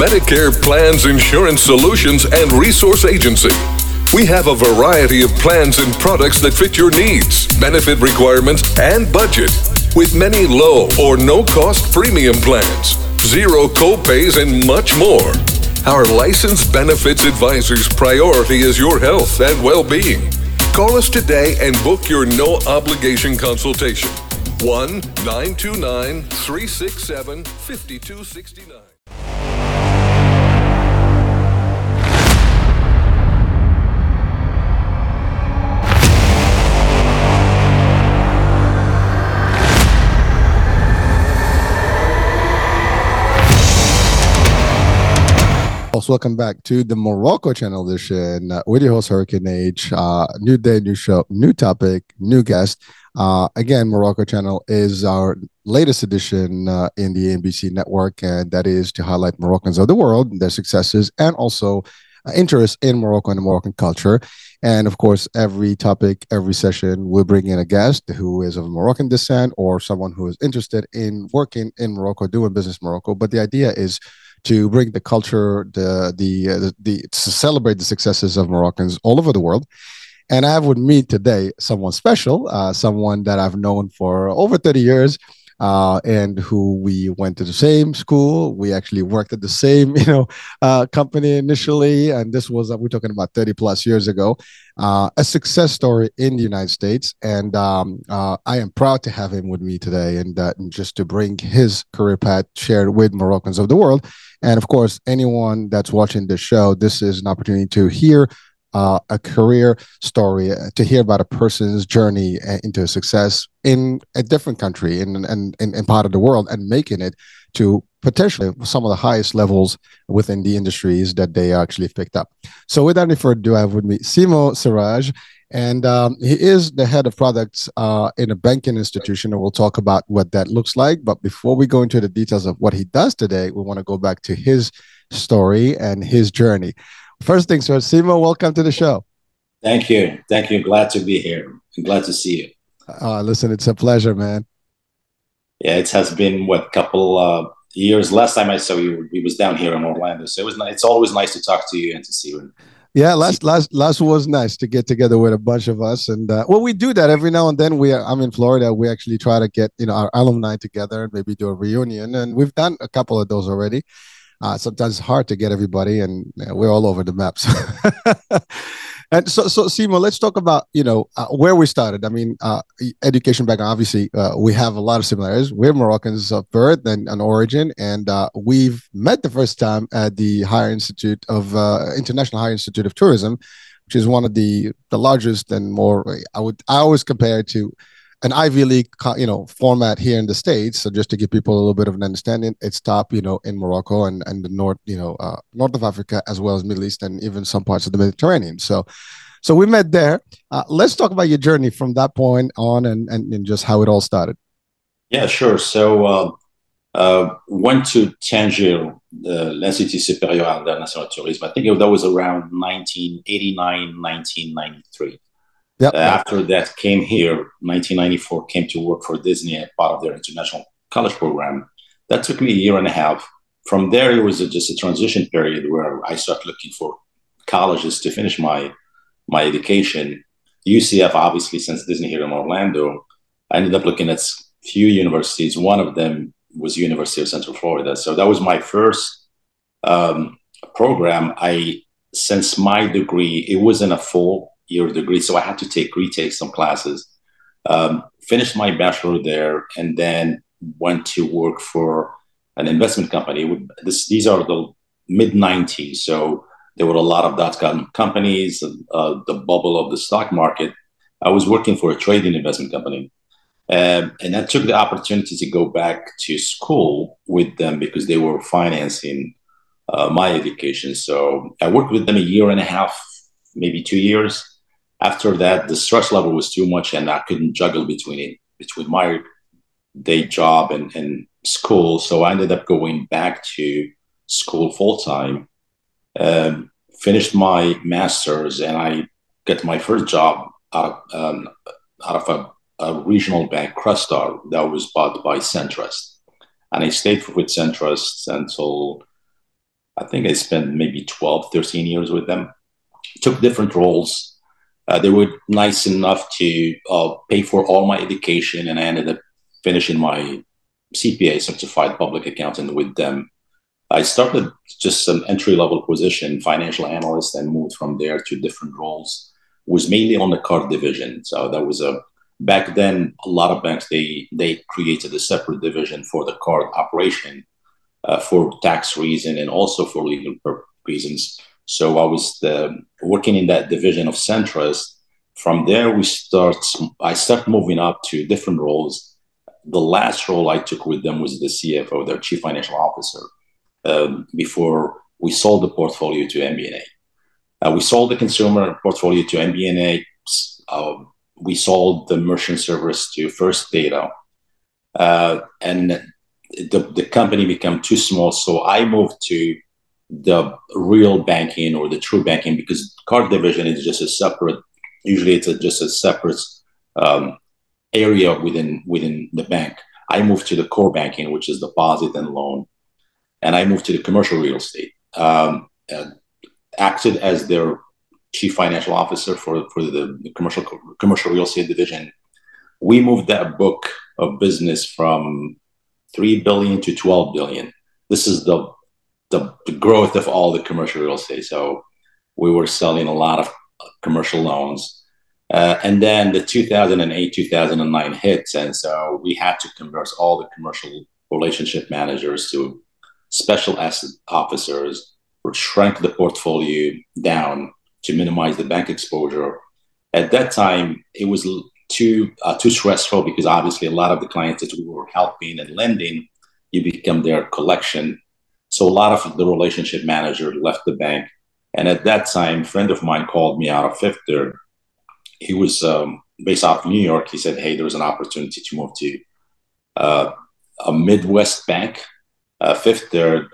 Medicare plans, insurance solutions, and resource agency. We have a variety of plans and products that fit your needs, benefit requirements, and budget, with many low or no cost premium plans, zero copays, and much more. Our licensed benefits advisor's priority is your health and well being. Call us today and book your no obligation consultation. 1 929 367 5269. Also, welcome back to the Morocco Channel edition uh, with your host Hurricane H. Uh, new day, new show, new topic, new guest. Uh, again, Morocco Channel is our latest edition uh, in the NBC network, and that is to highlight Moroccans of the world, their successes, and also uh, interest in Morocco and Moroccan culture. And of course, every topic, every session, we'll bring in a guest who is of Moroccan descent or someone who is interested in working in Morocco, doing business in Morocco. But the idea is to bring the culture, the the uh, the, the to celebrate the successes of Moroccans all over the world. And I have with me today someone special, uh, someone that I've known for over 30 years, uh, and who we went to the same school. We actually worked at the same, you know, uh, company initially, and this was uh, we're talking about 30 plus years ago. Uh, a success story in the United States, and um, uh, I am proud to have him with me today, and, uh, and just to bring his career path shared with Moroccans of the world. And of course, anyone that's watching this show, this is an opportunity to hear uh, a career story, uh, to hear about a person's journey uh, into success in a different country in, in, in, in part of the world and making it to potentially some of the highest levels within the industries that they actually picked up. So, without any further ado, I have with me Simo Siraj, and um, he is the head of products uh, in a banking institution, and we'll talk about what that looks like. But before we go into the details of what he does today, we want to go back to his story and his journey. First things first, Simo, welcome to the show. Thank you. Thank you. Glad to be here. I'm glad to see you. Uh, listen, it's a pleasure, man. Yeah, it has been what couple uh, years. Last time I saw you, we was down here in Orlando, so it was. It's always nice to talk to you and to see you. Yeah, last last last was nice to get together with a bunch of us, and uh, well, we do that every now and then. We are, I'm in Florida. We actually try to get you know our alumni together and maybe do a reunion, and we've done a couple of those already. Uh, sometimes it's hard to get everybody, and you we're all over the maps. and so, so Simo, let's talk about you know uh, where we started. I mean, uh, education background. Obviously, uh, we have a lot of similarities. We're Moroccans of birth and an origin, and uh, we've met the first time at the Higher Institute of uh, International Higher Institute of Tourism, which is one of the the largest and more. I would I always compare it to an Ivy League, you know, format here in the states. So just to give people a little bit of an understanding, it's top, you know, in Morocco and and the north, you know, uh, north of Africa as well as Middle East and even some parts of the Mediterranean. So, so we met there. Uh, let's talk about your journey from that point on and and, and just how it all started. Yeah, sure. So. Uh, uh, went to Tangier, the l'Institut Supérieur d'International Tourisme. I think that was around 1989, 1993. Yep. After that, came here, 1994, came to work for Disney as part of their international college program. That took me a year and a half. From there, it was just a transition period where I started looking for colleges to finish my my education. UCF, obviously, since Disney here in Orlando, I ended up looking at a few universities. One of them was University of Central Florida. So that was my first um, program. I since my degree, it wasn't a full year degree, so I had to take retake some classes. Um, finished my bachelor there, and then went to work for an investment company. This, these are the mid '90s, so there were a lot of dot com companies, uh, the bubble of the stock market. I was working for a trading investment company. Um, and I took the opportunity to go back to school with them because they were financing uh, my education. So I worked with them a year and a half, maybe two years after that, the stress level was too much, and I couldn't juggle between it between my day job and, and school. So I ended up going back to school full time. Um, finished my master's, and I got my first job out, um, out of a, a, regional bank, Crestar, that was bought by SunTrust. And I stayed with SunTrust until I think I spent maybe 12, 13 years with them. Took different roles. Uh, they were nice enough to uh, pay for all my education, and I ended up finishing my CPA, certified public accountant, with them. I started just an entry level position, financial analyst, and moved from there to different roles. Was mainly on the card division. So that was a back then. A lot of banks they they created a separate division for the card operation uh, for tax reason and also for legal reasons. So I was the, working in that division of SunTrust. From there, we start. I start moving up to different roles. The last role I took with them was the CFO, their chief financial officer um, before we sold the portfolio to MBNA. Uh, we sold the consumer portfolio to MBNA. Uh, we sold the merchant service to First Data, uh, and the, the company became too small. So I moved to the real banking or the true banking because card division is just a separate. Usually, it's a, just a separate um, area within within the bank. I moved to the core banking, which is deposit and loan and I moved to the commercial real estate. Um, acted as their chief financial officer for, for the, commercial commercial real estate division. We moved that book of business from three billion to twelve billion. This is the, the, the growth of all the commercial real estate. So we were selling a lot of commercial loans. Uh, and then the 2008 2009 hits and so we had to convert all the commercial relationship managers to special asset officers or shrank the portfolio down to minimize the bank exposure. At that time, it was too uh, too stressful because obviously a lot of the clients that we were helping and lending, you become their collection. So a lot of the relationship manager left the bank. And at that time, a friend of mine called me out of Fifth Third. He was um, based out of New York. He said, "Hey, there's an opportunity to move to uh, a Midwest bank uh, Fifth Third,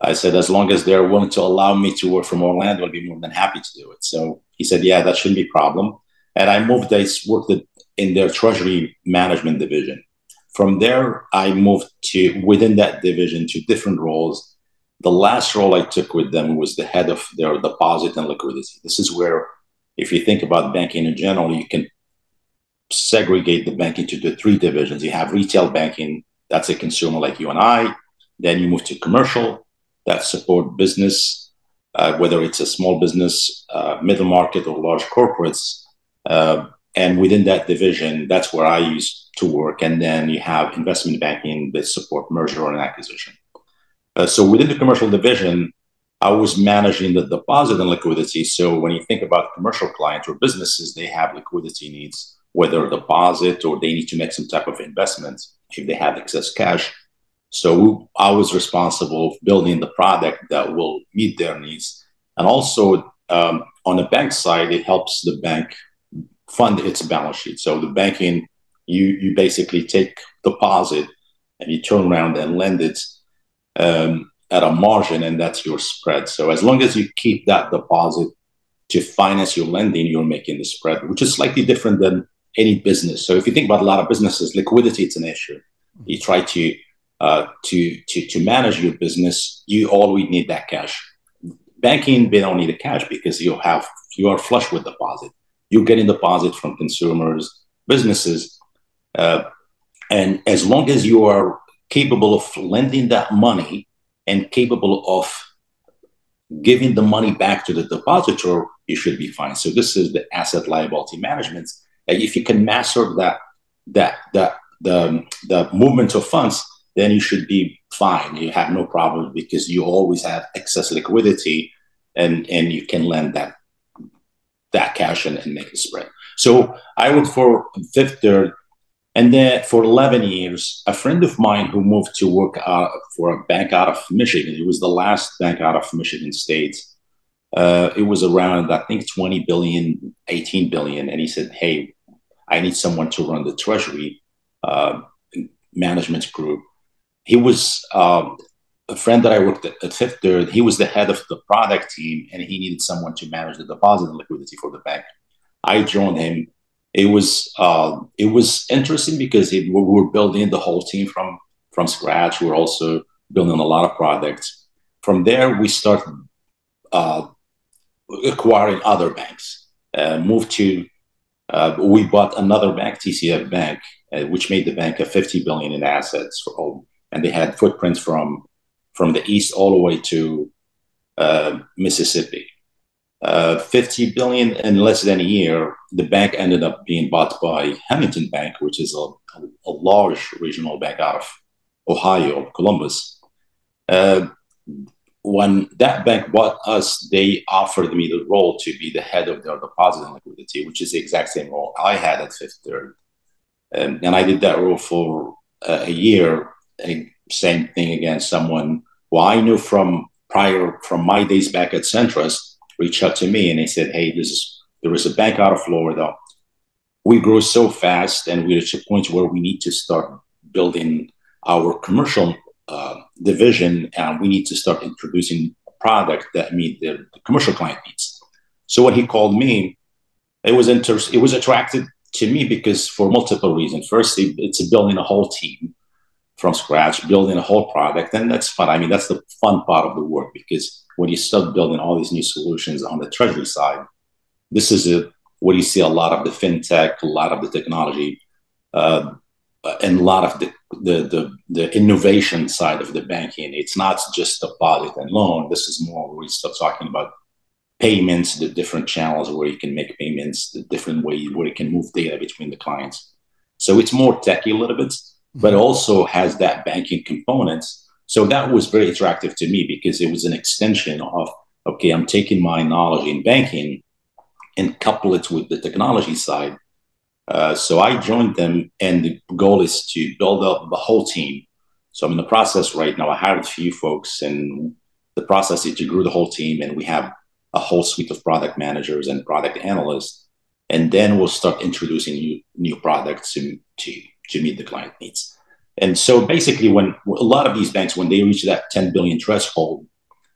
I said, as long as they're willing to allow me to work from Orlando, I'd be more than happy to do it. So he said, yeah, that shouldn't be a problem. And I moved, I worked in their treasury management division. From there, I moved to within that division to different roles. The last role I took with them was the head of their deposit and liquidity. This is where, if you think about banking in general, you can segregate the bank into the three divisions. You have retail banking, that's a consumer like you and I. Then you move to commercial that support business, uh, whether it's a small business, uh, middle market, or large corporates. Uh, and within that division, that's where I used to work. And then you have investment banking that support merger and acquisition. Uh, so within the commercial division, I was managing the deposit and liquidity. So when you think about commercial clients or businesses, they have liquidity needs, whether a deposit or they need to make some type of investment if they have excess cash so I was responsible for building the product that will meet their needs. And also um, on the bank side, it helps the bank fund its balance sheet. So the banking, you you basically take deposit and you turn around and lend it um, at a margin, and that's your spread. So as long as you keep that deposit to finance your lending, you're making the spread, which is slightly different than any business. So if you think about a lot of businesses, liquidity it's an issue. You try to uh, to, to, to manage your business, you always need that cash. Banking, they don't need the cash because you have you are flush with deposit. You're getting deposit from consumers, businesses, Uh, and as long as you are capable of lending that money and capable of giving the money back to the depositor, you should be fine. So this is the asset liability management. If you can master that that that the the movement of funds, then you should be fine. You have no problem because you always have excess liquidity and, and you can lend that that cash and, and make a spread. So I would for Fifth Third, and then for 11 years, a friend of mine who moved to work uh, for a bank out of Michigan, it was the last bank out of Michigan State. Uh, it was around, I think, 20 billion, 18 billion. And he said, Hey, I need someone to run the treasury uh, management group he was um, a friend that I worked at, at Fifth Third. He was the head of the product team, and he needed someone to manage the deposit and liquidity for the bank. I joined him. It was uh, it was interesting because it, we were building the whole team from from scratch. We're also building a lot of products. From there, we started uh, acquiring other banks. Uh, moved to, uh, we bought another bank, TCF Bank, uh, which made the bank a 50 billion in assets, and they had footprints from from the east all the way to uh, Mississippi. Uh, 50 billion in less than a year, the bank ended up being bought by Huntington Bank, which is a, a, large regional bank out of Ohio, Columbus. Uh, when that bank bought us, they offered me the role to be the head of their deposit and liquidity, which is the exact same role I had at Fifth Third. Um, and I did that role for uh, a year. And same thing again, someone who I knew from prior, from my days back at SunTrust, reached out to me and they said, Hey, this is, there is a bank out of Florida. We grow so fast and we reached a point where we need to start building our commercial uh, division and we need to start introducing a product that meet the, the commercial client needs. So when he called me, it was inter- it was attracted to me because for multiple reasons. First, it's building a whole team from scratch, building a whole product, and that's fun. I mean, that's the fun part of the work because when you start building all these new solutions on the treasury side, this is a, what you see a lot of the fintech, a lot of the technology, uh, and a lot of the, the, the, the, innovation side of the banking. It's not just deposit and loan. This is more where we start talking about payments, the different channels where you can make payments, the different way where you can move data between the clients. So it's more techy a little bit, but mm-hmm. also has that banking components so that was very attractive to me because it was an extension of, okay, I'm taking my knowledge in banking and couple it with the technology side. Uh, so I joined them, and the goal is to build up the whole team. So I'm in the process right now. I hired a few folks, and the process is to grow the whole team, and we have a whole suite of product managers and product analysts. And then we'll start introducing new new products to to, to meet the client needs. And so basically, when a lot of these banks, when they reach that 10 billion threshold,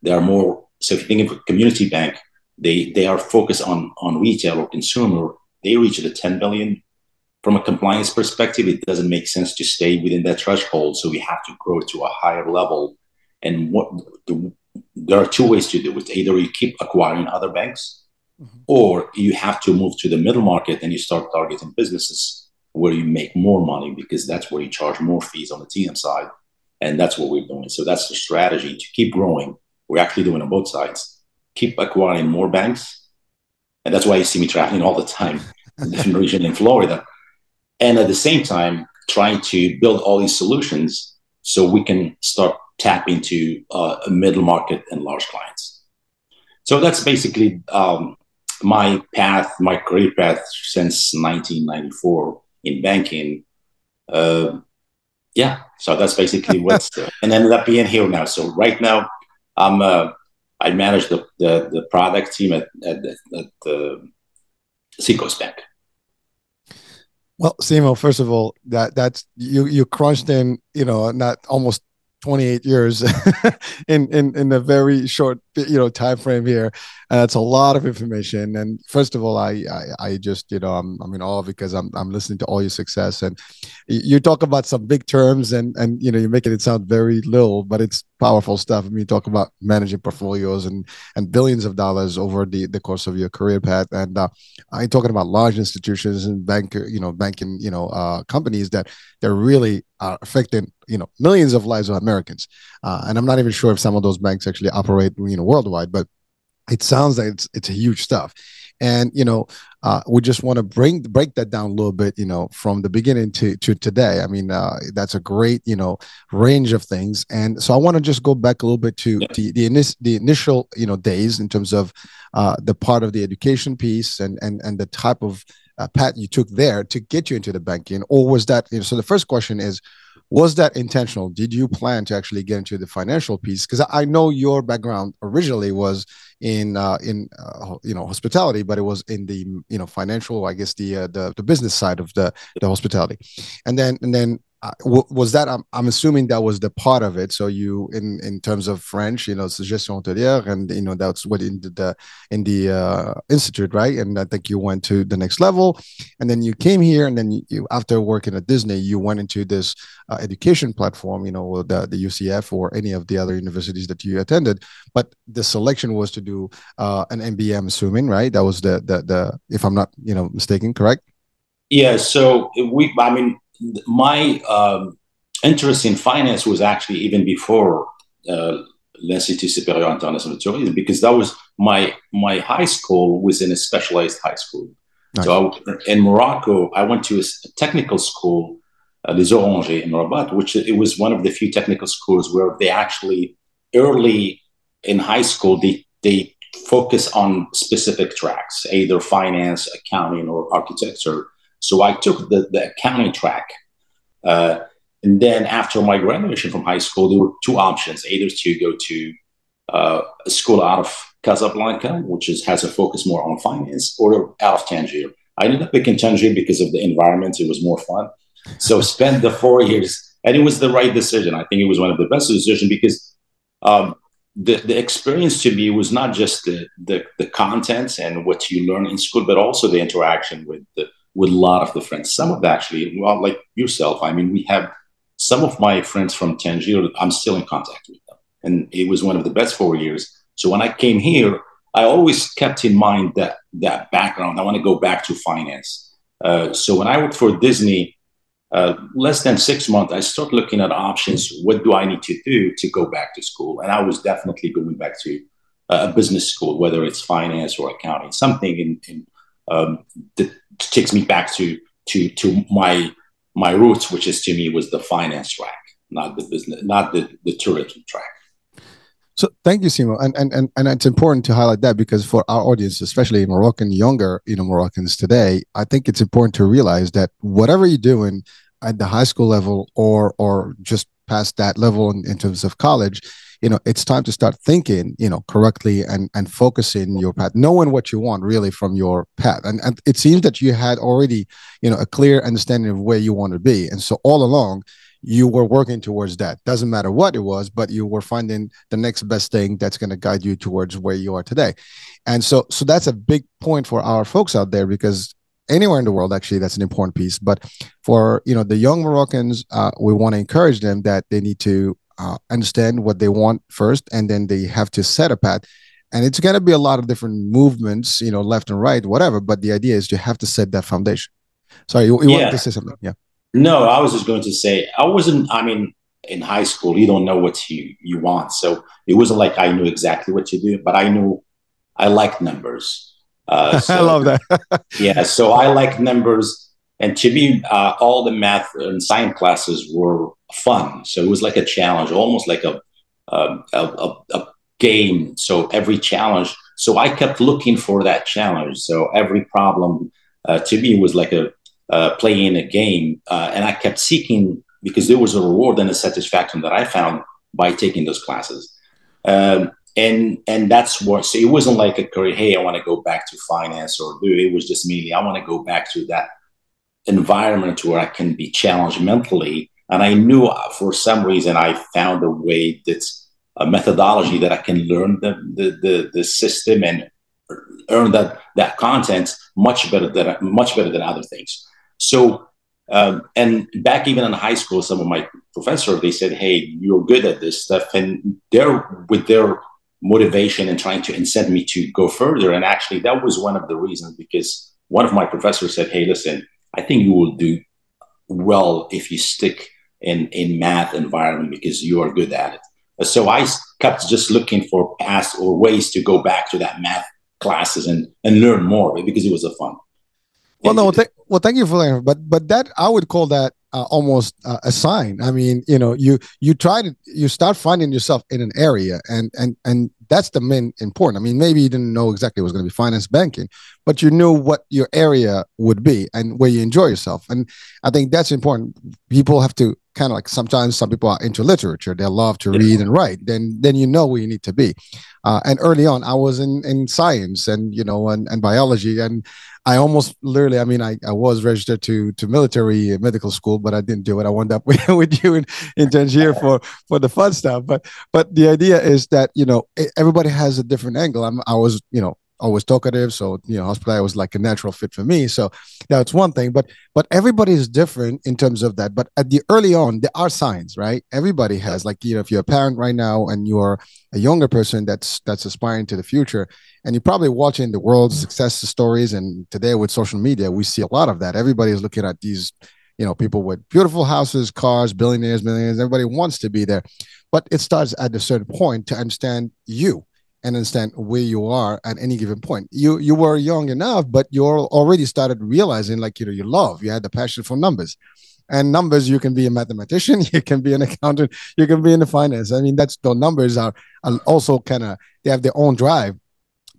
they are more. So if you think of a community bank, they they are focused on on retail or consumer. They reach the 10 billion. From a compliance perspective, it doesn't make sense to stay within that threshold. So we have to grow to a higher level. And what the, there are two ways to do it. Either you keep acquiring other banks, mm-hmm. or you have to move to the middle market and you start targeting businesses where you make more money because that's where you charge more fees on the TM side. And that's what we're doing. So that's the strategy to keep growing. We're actually doing on both sides. Keep acquiring more banks. And that's why you see me traveling all the time in different region in Florida. And at the same time, trying to build all these solutions so we can start tap into uh, a middle market and large clients. So that's basically um, my path, my career path since 1994 in banking. Uh, yeah, so that's basically what's uh, and ended up being here now. So right now, I'm uh, I manage the, the, the product team at at, at the Seacoast Bank. Well, Simo, first of all, that that's you you crunched in, you know, not almost 28 years in, in in a very short you know time frame here and it's a lot of information. And first of all I, I i, just you know i'm i'm in awe because i'm i'm listening to all your success. And you talk about some big terms and and you know you're making it sound very little but it's powerful stuff. I mean you talk about managing portfolios and and billions of dollars over the the course of your career path. And uh, i'm talking about large institutions and bank you know banking you know uh, companies that they're really are affecting you know millions of lives of Americans. Uh, and I'm not even sure if some of those banks actually operate you know worldwide, but it sounds like it's it's a huge stuff. And you know, uh, we just want to bring break that down a little bit, you know, from the beginning to to today. I mean, uh, that's a great you know range of things. And so I want to just go back a little bit to, the the, the initial you know days in terms of uh, the part of the education piece and and and the type of uh, path you took there to get you into the banking, or was that you know? So the first question is, was that intentional? Did you plan to actually get into the financial piece? Because I know your background originally was in uh, in uh, you know hospitality, but it was in the you know financial, I guess the uh, the, the business side of the the hospitality, and then and then uh, was that I'm, I'm assuming that was the part of it. So you in in terms of french you know suggestion hôtelière and you know that's what in the in the uh, institute right? And i think you went to the next level. And then you came here and then you, you after working at disney you went into this uh, education platform you know the, the ucf or any of the other universities that you attended. But the selection was to do uh, an mba i'm assuming right? That was the the, the if i'm not you know mistaken correct? Yeah so we i mean my um, interest in finance was actually even before uh, l'Institut Supérieur International Tourisme because that was my my high school was in a specialized high school. Nice. So I, in Morocco, I went to a technical school, uh, Les Orangers in Rabat, which it was one of the few technical schools where they actually early in high school they they focus on specific tracks, either finance, accounting, or architecture. So I took the, the accounting track. Uh, and then after my graduation from high school, there were two options either to go to uh, a school out of Casablanca, which is, has a focus more on finance, or out of Tangier. I ended up picking Tangier because of the environment. It was more fun. So spent the four years, and it was the right decision. I think it was one of the best decisions because um, the, the experience to me was not just the, the, the content and what you learn in school, but also the interaction with the, with a lot of the friends. Some of the actually, well, like yourself, I mean, we have some of my friends from Tangier, I'm still in contact with them. And it was one of the best four years. So when I came here, I always kept in mind that that background. I want to go back to finance. Uh, so when I worked for Disney, uh, less than six months, I started looking at options. What do I need to do to go back to school? And I was definitely going back to a business school, whether it's finance or accounting, something in, in um, that takes me back to to to my my roots, which is to me was the finance track, not the business, not the the tourism track. So thank you, Simo, and and and and it's important to highlight that because for our audience, especially Moroccan younger, you know, Moroccans today, I think it's important to realize that whatever you're doing at the high school level or or just past that level in, in terms of college, you know it's time to start thinking you know correctly and and focusing your path knowing what you want really from your path. And, and it seems that you had already you know a clear understanding of where you want to be. And so all along you were working towards that. Doesn't matter what it was but you were finding the next best thing that's going to guide you towards where you are today. And so so that's a big point for our folks out there because anywhere in the world actually that's an important piece but for you know the young moroccans uh, we want to encourage them that they need to uh, understand what they want first, and then they have to set a path. And it's going to be a lot of different movements, you know, left and right, whatever. But the idea is you have to set that foundation. Sorry, you, you yeah. wanted to say something? Yeah. No, I was just going to say I wasn't. I mean, in high school, you don't know what you you want, so it wasn't like I knew exactly what to do, but I knew I liked numbers. Uh, so, I love that. yeah, so I like numbers, and to me, uh, all the math and science classes were fun. So it was like a challenge, almost like a a, a, a game. So every challenge. So I kept looking for that challenge. So every problem uh, to me was like a uh, playing a game, uh, and I kept seeking because there was a reward and a satisfaction that I found by taking those classes. Um, and and that's what so it wasn't like a career hey i want to go back to finance or do it. Was just mainly i want to go back to that environment where i can be challenged mentally. And I knew uh, for some reason I found a way that's a methodology that I can learn the, the, the, the system and earn that, that content much better than much better than other things. So um, and back even in high school, some of my professors they said, "Hey, you're good at this stuff," and they're with their motivation and trying to incent me to go further. And actually, that was one of the reasons because one of my professors said, "Hey, listen, I think you will do well if you stick in in math environment because you are good at it. So I kept just looking for paths or ways to go back to that math classes and and learn more because it was a fun. Well, no, th- well, thank you for that. But but that I would call that uh, almost uh, a sign. I mean, you know, you you try to you start finding yourself in an area, and and and that's the main important. I mean, maybe you didn't know exactly it was going to be finance banking, but you knew what your area would be and where you enjoy yourself. And I think that's important. People have to kind of like sometimes some people are into literature; they love to read and write. Then then you know where you need to be. Uh, and early on, I was in in science and you know and, and biology and I almost literally, I mean, I, I was registered to to military medical school, but I didn't do it. I wound up with, with you in, in Tangier for for the fun stuff. But but the idea is that you know everybody has a different angle. I'm, I was you know always talkative, so you know hospitality was like a natural fit for me. So that's one thing. But but everybody is different in terms of that. But at the early on, there are signs, right? Everybody has like you know if you're a parent right now and you're a younger person that's that's aspiring to the future and you're probably watching the world's success stories and today with social media we see a lot of that everybody is looking at these you know people with beautiful houses cars billionaires millionaires everybody wants to be there but it starts at a certain point to understand you and understand where you are at any given point. You you were young enough but you already started realizing like you know you love you had the passion for numbers. And numbers you can be a mathematician you can be an accountant you can be in the finance. I mean that's the numbers are, are also kind of they have their own drive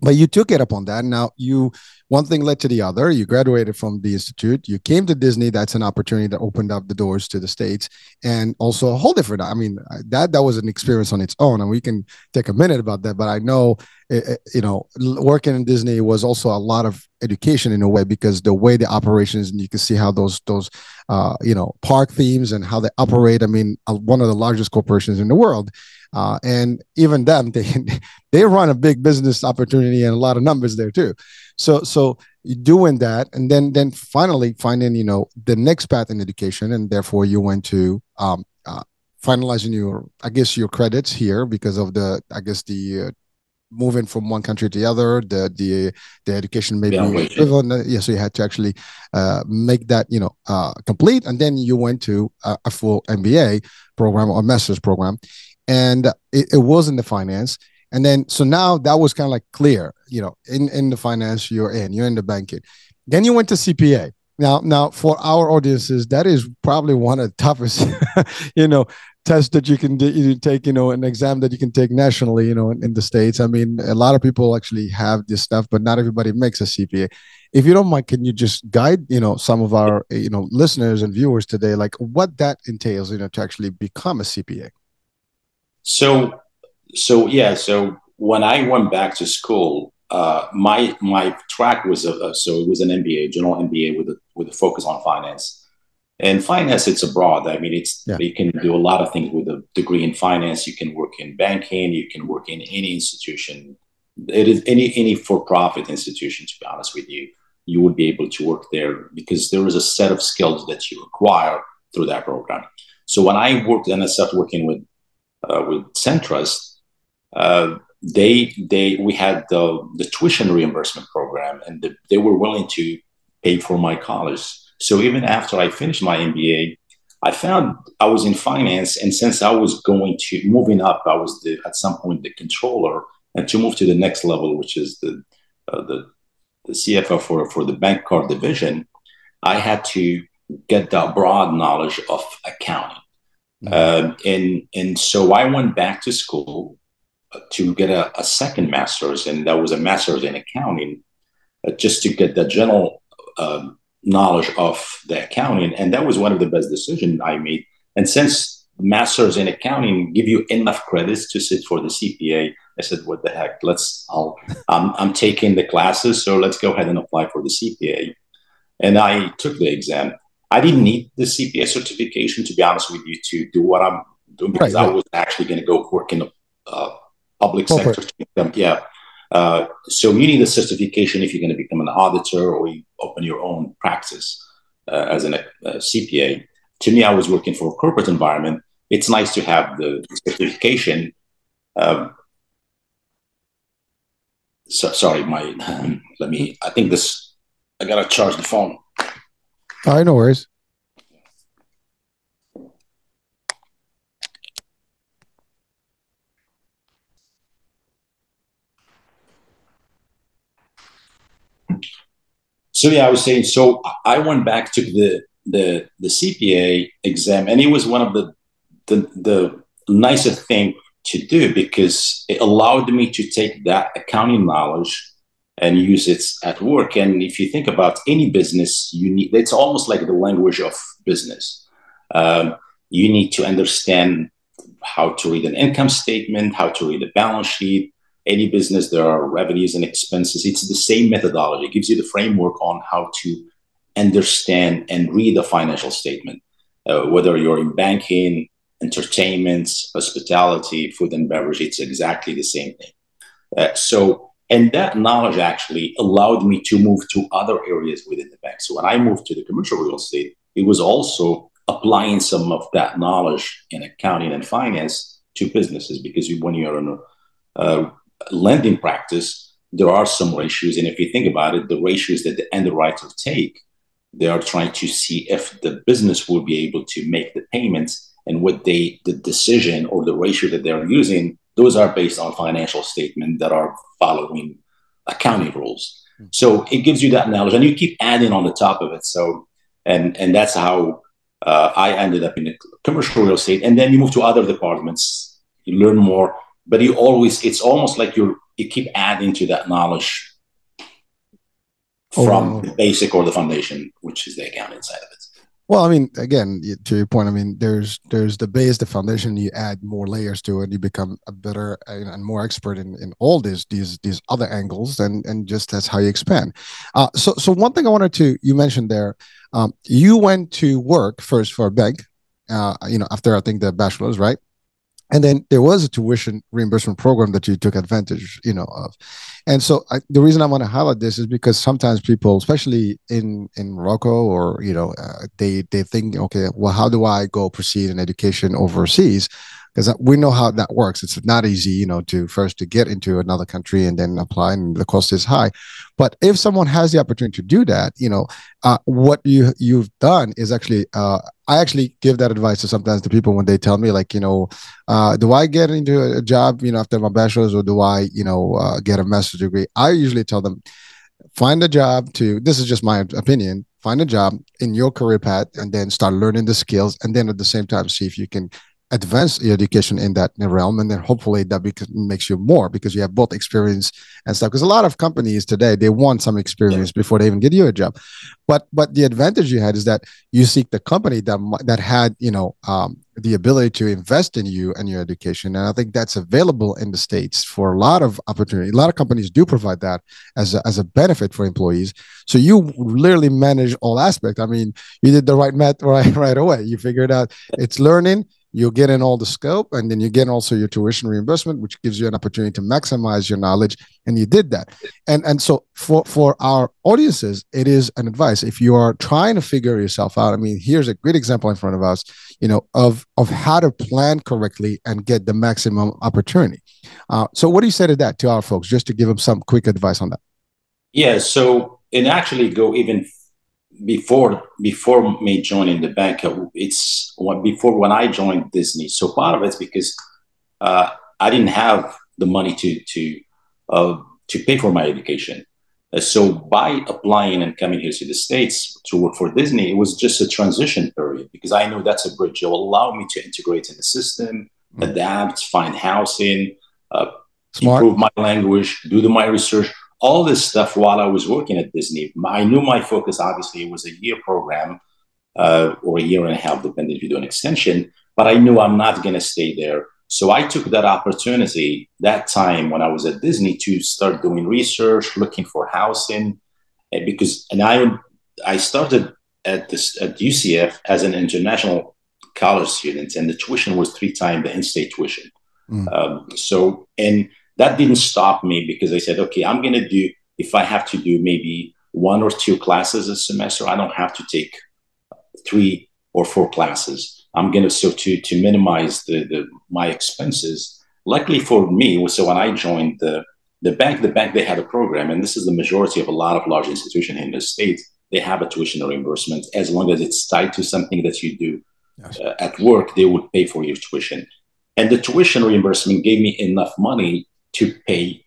but you took it upon that. Now you one thing led to the other. You graduated from the institute. You came to disney. That's an opportunity that opened up the doors to the states and also a whole different i mean that that was an experience on its own. And we can take a minute about that. But i know eh, eh, you know working in disney was also a lot of education in a way because the way the operations and you can see how those those uh, you know park themes and how they operate. I mean uh, one of the largest corporations in the world uh, and even them, they they run a big business opportunity and a lot of numbers there too. So so doing that, and then then finally finding you know the next path in education, and therefore you went to um, uh, finalizing your I guess your credits here because of the I guess the uh, moving from one country to the other the the the education maybe yeah, yeah so you had to actually uh, make that you know uh, complete and then you went to a, a full mba program or master's program and it, it was in the finance. And then so now that was kind of like clear, you know, in in the finance you're in, you're in the banking. Then you went to CPA. Now, now for our audiences, that is probably one of the toughest, you know, tests that you can you take, you know, an exam that you can take nationally, you know, in, in, the states. I mean, a lot of people actually have this stuff, but not everybody makes a CPA. If you don't mind, can you just guide, you know, some of our, you know, listeners and viewers today, like what that entails, you know, to actually become a CPA? So, so yeah. So when I went back to school, uh, my my track was a, a, so it was an MBA, general MBA with a with a focus on finance. And finance, it's abroad. I mean, it's yeah. you can do a lot of things with a degree in finance. You can work in banking. You can work in any institution. It is any any for profit institution. To be honest with you, you would be able to work there because there is a set of skills that you acquire through that program. So when I worked and I started working with with SunTrust, uh, they they we had the the tuition reimbursement program, and the, they were willing to pay for my college. So even after I finished my MBA, I found I was in finance, and since I was going to moving up, I was the, at some point the controller, and to move to the next level, which is the uh, the, the CFO for for the bank card division, I had to get the broad knowledge of accounting. Mm-hmm. And and so I went back to school to get a, a, second master's, and that was a master's in accounting, uh, just to get the general um, knowledge of the accounting. And that was one of the best decisions I made. And since masters in accounting give you enough credits to sit for the CPA, I said, "What the heck? Let's. I'll. I'm, I'm taking the classes, so let's go ahead and apply for the CPA." And I took the exam. I didn't need the CPA certification, to be honest with you, to do what I'm doing because right, I was actually going to go work in the uh, public sector. Yeah. Uh, so you need a certification if you're going to become an auditor or you open your own practice uh, as a CPA. To me, I was working for a corporate environment. It's nice to have the certification. Um, so, sorry, my let me. I think this. I gotta charge the phone. Right, no worries. So yeah, I was saying. So I went back to the the the CPA exam, and it was one of the the the nicest thing to do because it allowed me to take that accounting knowledge and use it at work. And if you think about any business, you need it's almost like the language of business. Um, you need to understand how to read an income statement, how to read a balance sheet. Any business, there are revenues and expenses. It's the same methodology. It gives you the framework on how to understand and read a financial statement, uh, whether you're in banking, entertainment, hospitality, food and beverage. It's exactly the same thing. Uh, so, and that knowledge actually allowed me to move to other areas within the bank. So when I moved to the commercial real estate, it was also applying some of that knowledge in accounting and finance to businesses because when you're in a uh, lending practice, there are some ratios. And if you think about it, the ratios that the underwriter take, they are trying to see if the business will be able to make the payments and what they, the decision or the ratio that they're using, those are based on financial statement that are following accounting rules. Mm-hmm. So it gives you that knowledge and you keep adding on the top of it. So, and, and that's how uh, I ended up in a commercial real estate, and then you move to other departments. You learn more, but you always it's almost like you you keep adding to that knowledge from oh. the basic or the foundation, which is the accounting side of it. Well, I mean, again, to your point, I mean, there's there's the base, the foundation. You add more layers to it, you become a better and more expert in, in all these these these other angles, and and just that's how you expand. Uh, so so one thing I wanted to you mentioned there, um, you went to work first for a bank, uh, you know, after I think the bachelor's, right? And then there was a tuition reimbursement program that you took advantage you know of. And so I, the reason i want to highlight this is because sometimes people especially in in morocco or you know uh, they they think okay well how do i go proceed in education overseas because we know how that works. It's not easy, you know, to first to get into another country and then apply, and the cost is high. But if someone has the opportunity to do that, you know, uh, what you you've done is actually, uh, I actually give that advice to sometimes to people when they tell me, like, you know, uh, do I get into a job, you know, after my bachelor's, or do I, you know, uh, get a master's degree? I usually tell them, find a job to. This is just my opinion find a job in your career path and then start learning the skills and then at the same time see if you can advance your education in that realm and then hopefully that beca- makes you more because you have both experience and stuff. Because a lot of companies today they want some experience yeah. before they even get you a job. But but the advantage you had is that you seek the company that that had you know um, the ability to invest in you and your education. And i think that's available in the states for a lot of opportunity. A lot of companies do provide that as a, as a benefit for employees. So you literally manage all aspects. I mean you did the right math right right away. You figured out it's learning you get in all the scope and then you get also your tuition reimbursement which gives you an opportunity to maximize your knowledge and you did that. And and so for for our audiences it is an advice. If you are trying to figure yourself out i mean here's a great example in front of us you know of of how to plan correctly and get the maximum opportunity. Uh, so what do you say to that to our folks just to give them some quick advice on that? Yeah so and actually go even before before me joining the bank, uh, it's before when I joined Disney. So part of it's because uh, I didn't have the money to to uh, to pay for my education. Uh, so by applying and coming here to the states to work for Disney, it was just a transition period because I know that's a bridge. It will allow me to integrate in the system, mm-hmm. adapt, find housing, uh, improve my language, do the, my research all this stuff while I was working at Disney. I knew my focus obviously was a year program uh, or a year and a half, depending if you do an extension. But I knew I'm not going to stay there. So I took that opportunity that time when I was at Disney to start doing research, looking for housing, and because and I I started at this at UCF as an international college student, and the tuition was three times the in-state tuition. Mm. Um, so and that didn't stop me because I said, okay, I'm going to do, if I have to do maybe one or two classes a semester, I don't have to take three or four classes. I'm going to, so to, to minimize the, the, my expenses. Luckily for me, so when I joined the, the bank, the bank, they had a program, and this is the majority of a lot of large institutions in the state. They have a tuition reimbursement as long as it's tied to something that you do yes. uh, at work. They would pay for your tuition, and the tuition reimbursement gave me enough money to pay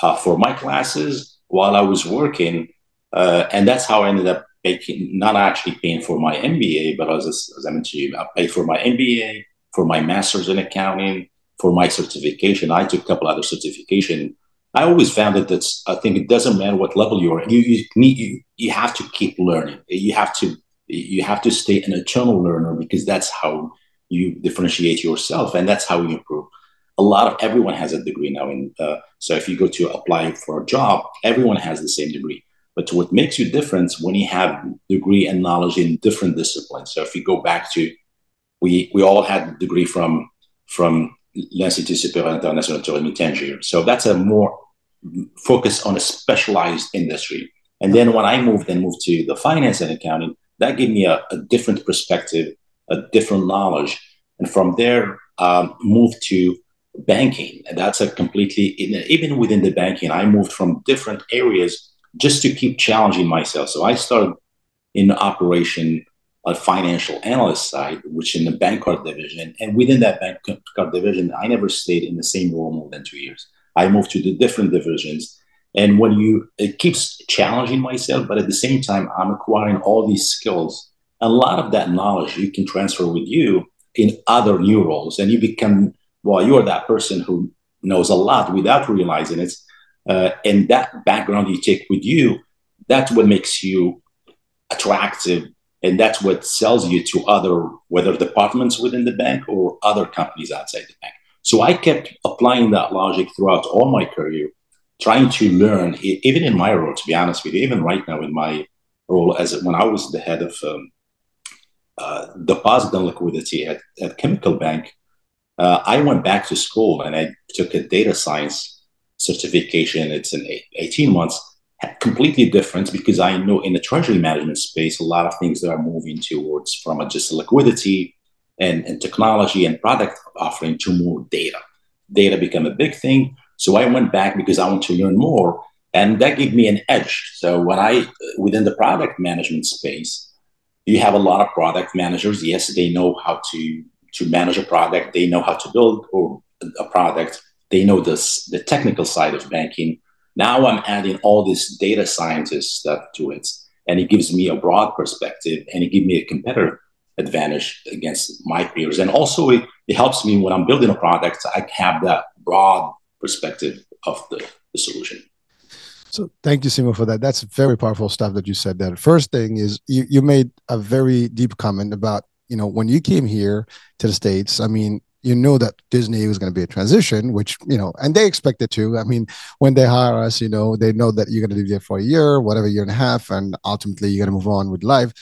uh, for my classes while I was working. Uh, and that's how I ended up making, not actually paying for my MBA, but as, as I mentioned, I paid for my MBA, for my master's in accounting, for my certification. I took a couple other certification. I always found that that's. I think it doesn't matter what level you are. You you need you, you have to keep learning. You have to you have to stay an eternal learner because that's how you differentiate yourself and that's how you improve a lot of everyone has a degree now and uh, so if you go to apply for a job everyone has the same degree. But what makes you different when you have degree and knowledge in different disciplines. So if you go back to we we all had a degree from from l'institut supérieur international de tourisme tangier so that's a more focus on a specialized industry. And then when i moved and moved to the finance and accounting that gave me a, a different perspective a different knowledge. And from there um, moved to banking. And that's a completely even within the banking i moved from different areas just to keep challenging myself. So i started in operation a financial analyst side which in the bank card division. And within that bank card division i never stayed in the same role more than two years. I moved to the different divisions. And when you it keeps challenging myself but at the same time i'm acquiring all these skills. A lot of that knowledge you can transfer with you in other new roles and you become well you are that person who knows a lot without realizing it uh, and that background you take with you that's what makes you attractive and that's what sells you to other whether departments within the bank or other companies outside the bank. So i kept applying that logic throughout all my career trying to learn even in my role to be honest with you even right now in my role as when i was the head of um, uh, deposit and liquidity at, at Chemical Bank, uh, I went back to school and I took a data science certification. It's in 18 months, completely different because I know in the treasury management space, a lot of things that are moving towards from just liquidity and, and technology and product offering to more data. Data become a big thing. So I went back because I want to learn more. And that gave me an edge. So when I, within the product management space, you have a lot of product managers. Yes, they know how to to manage a product. They know how to build a product. They know this the technical side of banking. Now I'm adding all this data scientist stuff to it, and it gives me a broad perspective, and it gives me a competitive advantage against my peers. And also, it, it helps me when I'm building a product. I have that broad perspective of the, the solution. So thank you, Simo, for that. That's very powerful stuff that you said there. First thing is you, you made a very deep comment about, you know, when you came here to the States, I mean, you know that Disney was going to be a transition, which, you know, and they expect it to. I mean, when they hire us, you know, they know that you're going to be there for a year, whatever year and a half, and ultimately you're going to move on with life.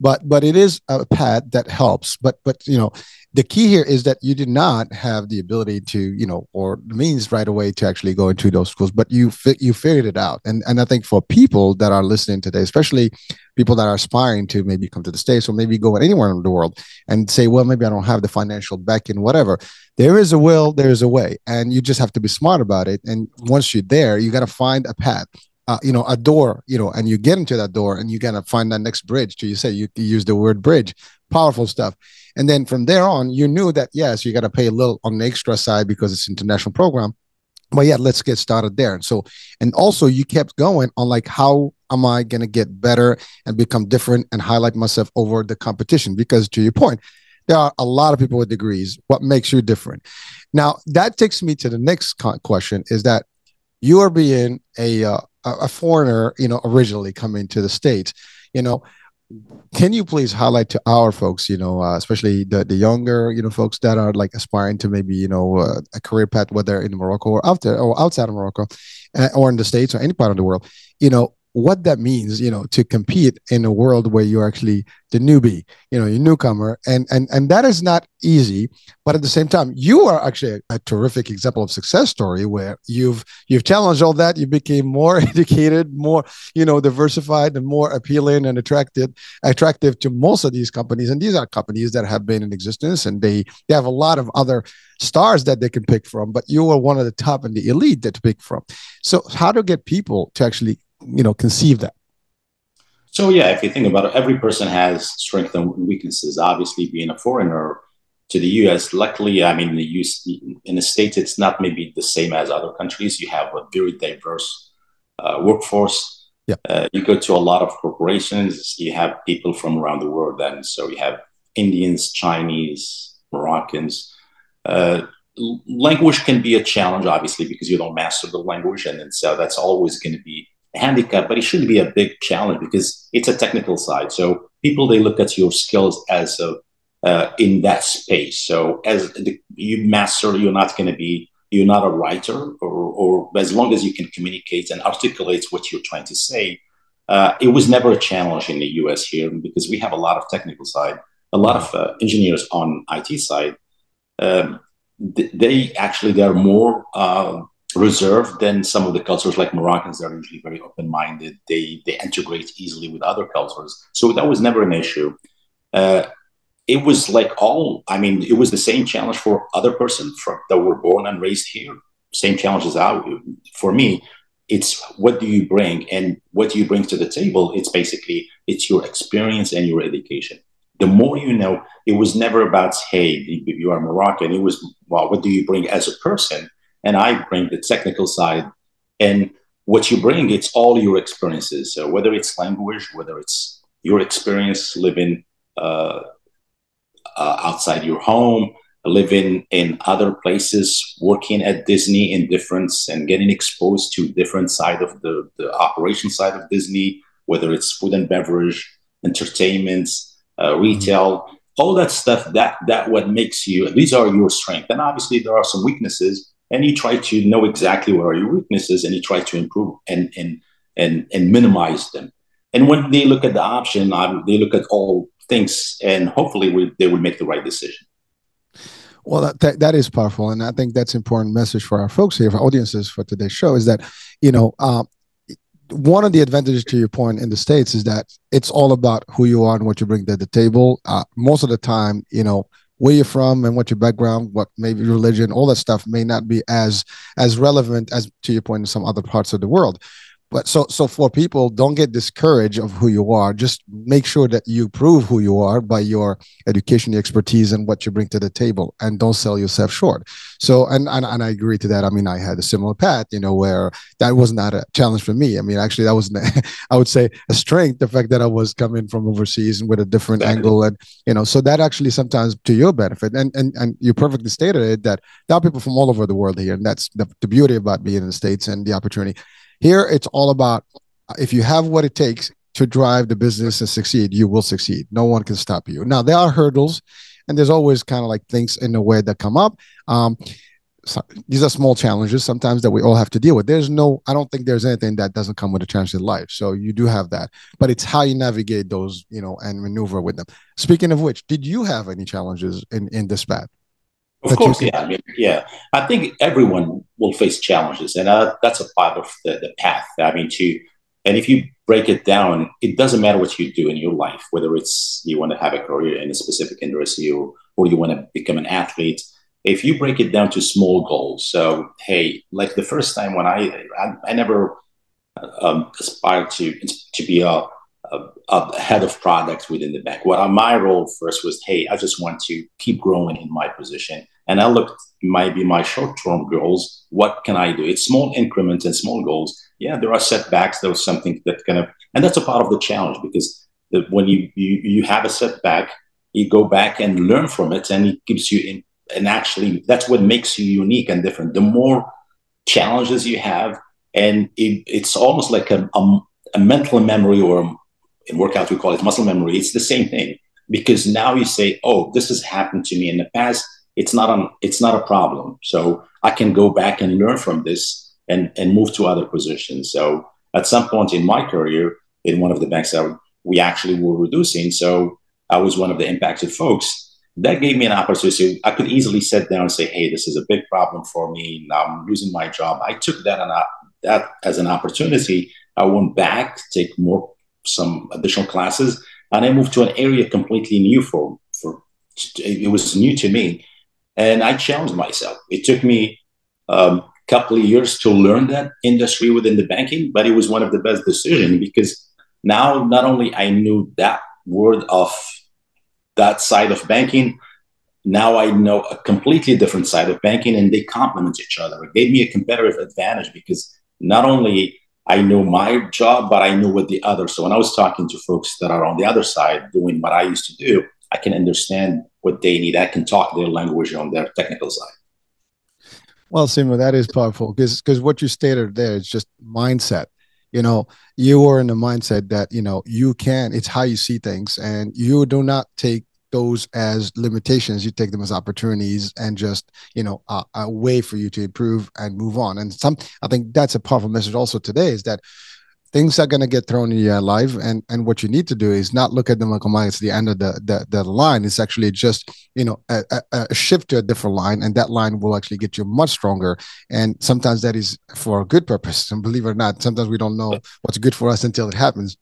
But but it is a path that helps. But but you know, the key here is that you did not have the ability to you know or the means right away to actually go into those schools but you fi- you figured it out. And and i think for people that are listening today especially people that are aspiring to maybe come to the states or maybe go anywhere in the world and say well maybe i don't have the financial backing whatever there is a will there is a way. And you just have to be smart about it. And once you're there you got to find a path uh, you know, a door, you know, and you get into that door and you gotta find that next bridge. To you say you, you use the word bridge, powerful stuff. And then from there on, you knew that yes, you got to pay a little on the extra side because it's international program. But yeah, let's get started there. And so, and also you kept going on like how am I going to get better and become different and highlight myself over the competition? Because to your point, there are a lot of people with degrees. What makes you different? Now that takes me to the next question: is that you are being a uh, a foreigner, you know, originally coming to the states. You know, can you please highlight to our folks you know uh, especially the, the younger you know folks that are like aspiring to maybe you know uh, a career path whether in morocco or out there or outside of morocco uh, or in the states or any part of the world you know what that means, you know, to compete in a world where you're actually the newbie, you know, you newcomer, and and and that is not easy. But at the same time, you are actually a, a terrific example of success story where you've you've challenged all that, you became more educated, more you know, diversified, and more appealing and attractive attractive to most of these companies. And these are companies that have been in existence, and they they have a lot of other stars that they can pick from. But you are one of the top and the elite that to pick from. So how to get people to actually you know conceive that. So yeah if you think about it every person has strengths and weaknesses. Obviously being a foreigner to the us luckily i mean the US, in the states it's not maybe the same as other countries. You have a very diverse uh, workforce. Yeah. Uh, you go to a lot of corporations. You have people from around the world and so you have indians chinese moroccans. Uh, language can be a challenge, obviously, because you don't master the language, and then so that's always going to be handicap. But it shouldn't be a big challenge because it's a technical side. So people they look at your skills as a uh, in that space. So as the, you master, you're not going to be you're not a writer, or, or as long as you can communicate and articulate what you're trying to say. Uh, it was never a challenge in the U.S. here because we have a lot of technical side, a lot of uh, engineers on IT side. Um, they actually they're more uh, reserved than some of the cultures like Moroccans. They're usually very open minded. They they integrate easily with other cultures, so that was never an issue. Uh, it was like all. I mean, it was the same challenge for other person that were born and raised here. Same challenges out for me. It's what do you bring and what do you bring to the table? It's basically it's your experience and your education the more you know, it was never about, hey, you are Moroccan. It was, well, what do you bring as a person? And I bring the technical side. And what you bring, it's all your experiences. So whether it's language, whether it's your experience living uh, uh, outside your home, living in other places, working at Disney in difference and getting exposed to different side of the, the operation side of Disney, whether it's food and beverage, entertainments, uh, retail, all that stuff. That that what makes you. These are your strengths, and obviously there are some weaknesses, and you try to know exactly what are your weaknesses, and you try to improve and and and and minimize them. And when they look at the option, um, they look at all things, and hopefully we, they will make the right decision. Well, that, that, that is powerful, and I think that's important message for our folks here, for audiences for today's show, is that you know uh, one of the advantages to your point in the states is that it's all about who you are and what you bring to the table. Uh, most of the time, you know where you're from and what your background, what maybe religion, all that stuff may not be as as relevant as to your point in some other parts of the world but so so for people don't get discouraged of who you are. Just make sure that you prove who you are by your education your expertise and what you bring to the table and don't sell yourself short. So and and, and i agree to that. I mean i had a similar path you know where that was not a challenge for me. I mean actually that was i would say a strength the fact that i was coming from overseas and with a different angle and you know so that actually sometimes to your benefit. And and, and you perfectly stated it that there are people from all over the world here and that's the, the beauty about being in the states and the opportunity here, it's all about if you have what it takes to drive the business and succeed, you will succeed. No one can stop you. Now, there are hurdles, and there's always kind of like things in the way that come up. Um, so these are small challenges sometimes that we all have to deal with. There's no, I don't think there's anything that doesn't come with a challenge in life. So you do have that, but it's how you navigate those, you know, and maneuver with them. Speaking of which, did you have any challenges in in this path? Of course, yeah. I mean, yeah. I think everyone will face challenges, and uh, that's a part of the, the path. I mean, to and if you break it down, it doesn't matter what you do in your life, whether it's you want to have a career in a specific industry or, or you want to become an athlete. If you break it down to small goals, so hey, like the first time when I I, I never um, aspired to to be a a, a, head of products within the bank. What my role first was, hey, I just want to keep growing in my position. And I looked maybe my short-term goals. What can I do? It's small increments and small goals. Yeah, there are setbacks. There was something that kind of, and that's a part of the challenge because the, when you, you you have a setback, you go back and learn from it, and it gives you in, and actually that's what makes you unique and different. The more challenges you have, and it, it's almost like a, a, a mental memory or in workout we call it muscle memory. It's the same thing because now you say oh this has happened to me in the past. It's not on it's not a problem. So i can go back and learn from this and and move to other positions. So at some point in my career in one of the banks that we actually were reducing so i was one of the impacted folks that gave me an opportunity. I could easily sit down and say hey this is a big problem for me. Now i'm losing my job. I took that, an, that as an opportunity. I went back take more some additional classes, and I moved to an area completely new for for it was new to me, and I challenged myself. It took me a um, couple of years to learn that industry within the banking, but it was one of the best decisions because now not only I knew that word of that side of banking, now I know a completely different side of banking, and they complement each other. It gave me a competitive advantage because not only I know my job, but I know what the other. So when I was talking to folks that are on the other side doing what I used to do, I can understand what they need. I can talk their language on their technical side. Well, Simo, that is powerful because because what you stated there is just mindset. You know, you are in the mindset that you know you can. It's how you see things, and you do not take those as limitations. You take them as opportunities and just you know a, a, way for you to improve and move on. And some i think that's a powerful message also today is that things are going to get thrown in your life and and what you need to do is not look at them like oh my it's the end of the the, the line. It's actually just you know a, a, a, shift to a different line and that line will actually get you much stronger. And sometimes that is for a good purpose. And believe it or not sometimes we don't know what's good for us until it happens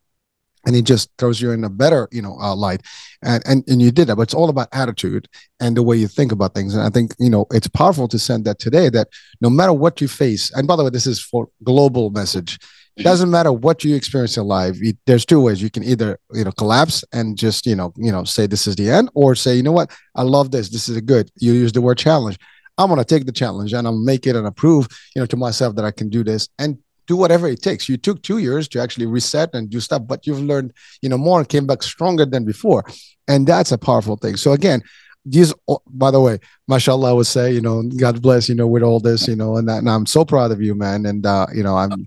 and it just throws you in a better you know uh, light. And, and and you did that but it's all about attitude and the way you think about things. And i think you know it's powerful to send that today that no matter what you face and by the way this is for global message. It doesn't matter what you experience in life there's two ways. You can either you know collapse and just you know you know say this is the end or say you know what? I love this. This is a good. You use the word challenge. I'm going to take the challenge and i'll make it and approve you know to myself that i can do this and do whatever it takes you took two years to actually reset and do stuff but you've learned you know more and came back stronger than before and that's a powerful thing so again these by the way mashallah i would say you know god bless you know with all this you know and, that, and i'm so proud of you man and uh you know i'm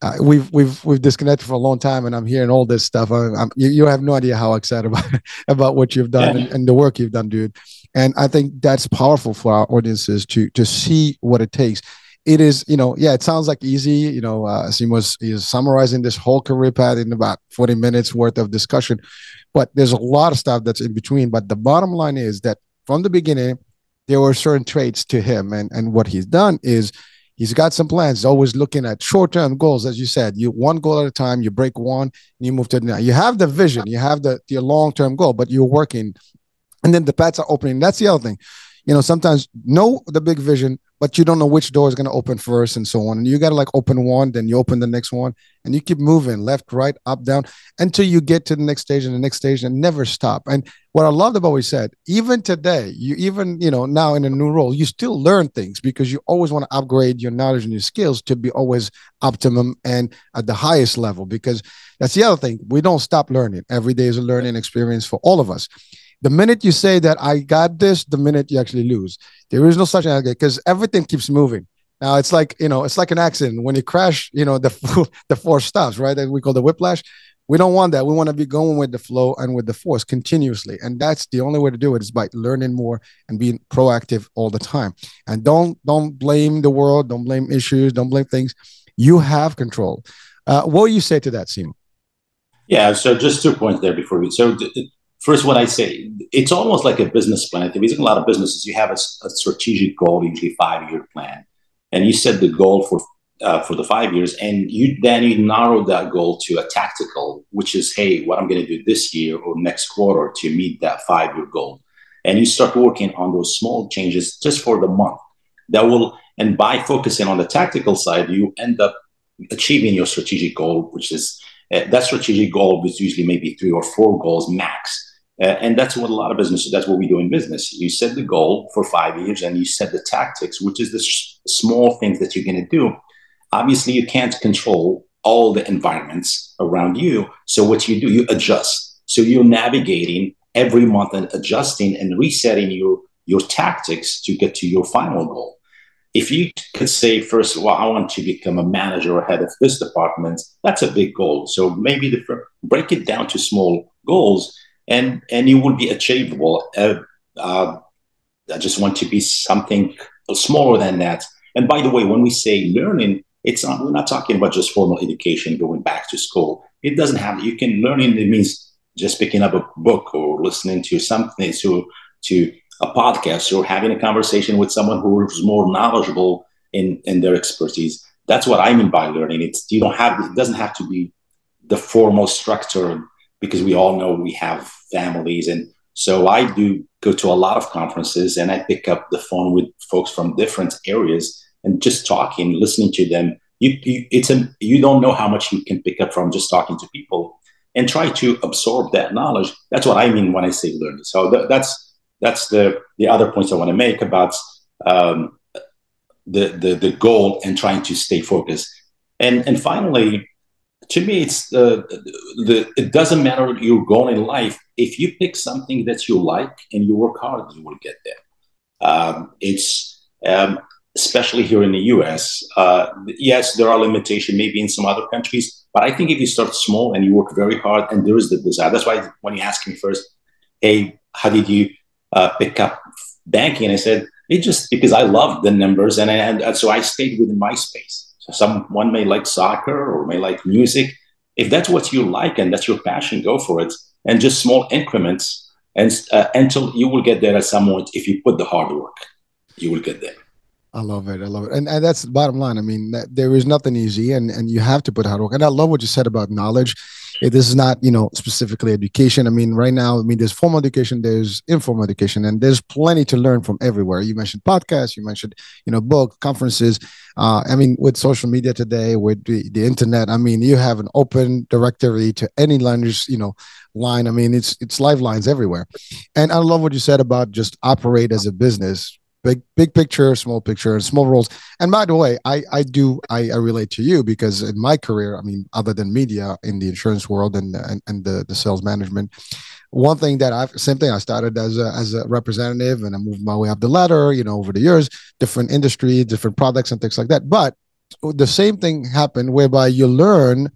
uh, we've we've we've disconnected for a long time, and I'm hearing all this stuff. I, I'm, you, you have no idea how excited about about what you've done yeah. and, and, the work you've done, dude. And I think that's powerful for our audiences to to see what it takes. It is, you know, yeah, it sounds like easy. You know, uh, Asim was is summarizing this whole career path in about 40 minutes worth of discussion, but there's a lot of stuff that's in between. But the bottom line is that from the beginning, there were certain traits to him, and and what he's done is he's got some plans. Always looking at short-term goals, as you said. You one goal at a time. You break one, and you move to the next. You have the vision. You have the the long-term goal, but you're working, and then the paths are opening. That's the other thing. You know, sometimes know the big vision, but you don't know which door is going to open first and so on. And you got to like open one, then you open the next one, and you keep moving left, right, up, down until you get to the next stage and the next stage and never stop. And what I loved about what he said, even today, you even, you know, now in a new role, you still learn things because you always want to upgrade your knowledge and your skills to be always optimum and at the highest level because that's the other thing. We don't stop learning. Every day is a learning experience for all of us. The minute you say that I got this, the minute you actually lose. There is no such thing because everything keeps moving. Now it's like you know, it's like an accident. When you crash, you know, the the force stops, right? That we call the whiplash. We don't want that. We want to be going with the flow and with the force continuously. And that's the only way to do it is by learning more and being proactive all the time. And don't don't blame the world, don't blame issues, don't blame things. You have control. Uh, what will you say to that, Simo? Yeah, so just two points there before we. So first, what I say, it's almost like a business plan. You look a lot of businesses, you have a, a strategic goal, usually five year plan, and you set the goal for uh, for the five years, and you then you narrow that goal to a tactical, which is, hey, what I'm going to do this year or next quarter to meet that five year goal, and you start working on those small changes just for the month. That will, and by focusing on the tactical side, you end up achieving your strategic goal, which is uh, that strategic goal is usually maybe three or four goals max uh, and that's what a lot of businesses, that's what we do in business. You set the goal for five years and you set the tactics, which is the sh- small things that you're going to do. Obviously, you can't control all the environments around you. So, what you do, you adjust. So, you're navigating every month and adjusting and resetting your, your tactics to get to your final goal. If you could say first, well, I want to become a manager or head of this department, that's a big goal. So maybe the, break it down to small goals and and it will be achievable. Uh, uh, I just want to be something smaller than that. And by the way, when we say learning, it's not we're not talking about just formal education, going back to school. It doesn't have you can learning. It means just picking up a book or listening to something to to a podcast or having a conversation with someone who is more knowledgeable in in their expertise. That's what I mean by learning. It's you don't have it doesn't have to be the formal structure because we all know we have families. And so I do go to a lot of conferences and I pick up the phone with folks from different areas and just talking, listening to them. You, you, it's a, you don't know how much you can pick up from just talking to people and try to absorb that knowledge. That's what I mean when I say learning. So th- that's that's the the other points I want to make about um, the, the the goal and trying to stay focused. And and finally, to me, it's uh, the it doesn't matter your goal in life. If you pick something that you like and you work hard, you will get there. Um, it's um, especially here in the US. Uh, yes, there are limitations maybe in some other countries, but I think if you start small and you work very hard and there is the desire, that's why when you asked me first, hey, how did you uh, pick up banking? I said, it just because I loved the numbers and, and, and so I stayed within my space. So someone may like soccer or may like music. If that's what you like and that's your passion, go for it. And just small increments and uh, until you will get there at some point if you put the hard work, you will get there. I love it. I love it. And, and that's the bottom line. I mean, there is nothing easy and, and you have to put hard work. And I love what you said about knowledge. This is not, you know, specifically education. I mean, right now, I mean, there's formal education, there's informal education, and there's plenty to learn from everywhere. You mentioned podcasts, you mentioned, you know, book conferences. Uh, I mean, with social media today, with the, the internet, I mean, you have an open directory to any language, you know, line. I mean, it's it's live lines everywhere. And I love what you said about just operate as a business big big picture small picture and small roles. And by the way i i do I, I, relate to you because in my career i mean other than media in the insurance world and and, and the, the sales management one thing that i've same thing i started as a as a representative and i moved my way up the ladder you know over the years different industry different products and things like that. But the same thing happened whereby you learn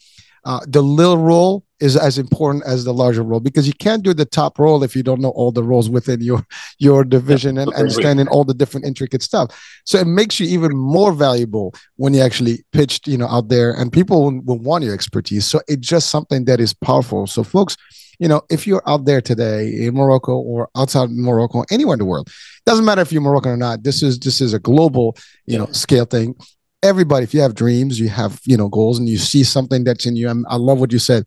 uh, the little role is as important as the larger role because you can't do the top role if you don't know all the roles within your your division and understanding all the different intricate stuff so it makes you even more valuable when you actually pitched you know out there and people will, will want your expertise so it's just something that is powerful so folks you know, if you're out there today in Morocco or outside Morocco, anywhere in the world, doesn't matter if you're Moroccan or not. This is this is a global, you know, scale thing. Everybody, if you have dreams, you have you know goals, and you see something that's in you. I'm, I love what you said.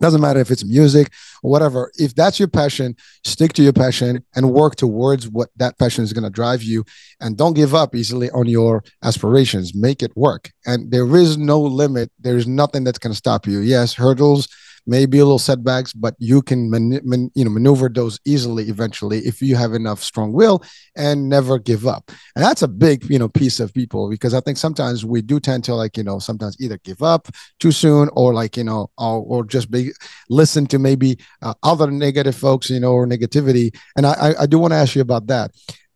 Doesn't matter if it's music or whatever. If that's your passion stick to your passion and work towards what that passion is going to drive you. And don't give up easily on your aspirations. Make it work. And there is no limit. There's nothing that's going to stop you. Yes hurdles maybe a little setbacks, but you can man, man, you know maneuver those easily eventually if you have enough strong will and never give up. And that's a big you know piece of people because I think sometimes we do tend to like you know sometimes either give up too soon or like you know or, or just be listen to maybe uh, other negative folks you know or negativity. And I I, do want to ask you about that.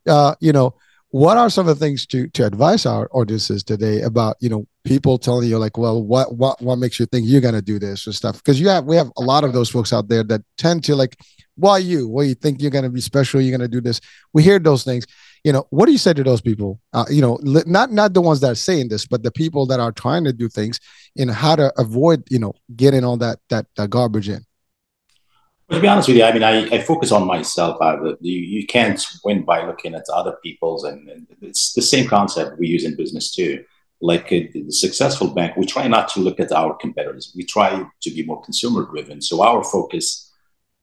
Uh, you know what are some of the things to to advise our audiences today about you know people telling you like well what what what makes you think you're to do this or stuff? Because you have we have a lot of those folks out there that tend to like why you? Well you think you're to be special? You're to do this? We hear those things. You know what do you say to those people? Uh, you know not not the ones that are saying this but the people that are trying to do things in how to avoid you know getting all that that, that garbage in. To be honest with you, I mean, I, I focus on myself. I, you, you can't win by looking at other people's, and, and it's the same concept we use in business too. Like a, successful bank, we try not to look at our competitors. We try to be more consumer driven. So our focus,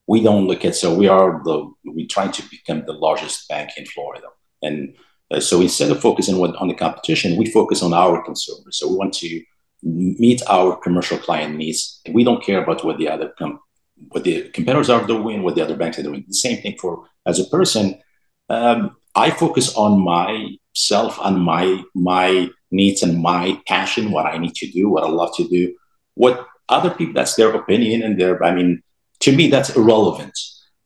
we don't look at. So we are the we try to become the largest bank in Florida, and uh, so instead of focusing on, on the competition, we focus on our consumers. So we want to meet our commercial client needs. We don't care about what the other com- what the competitors are doing, what the other banks are doing. The same thing for as a person. Um, I focus on myself, and my my needs and my passion, what I need to do, what I love to do. What other people, that's their opinion and their. I mean, to me, that's irrelevant.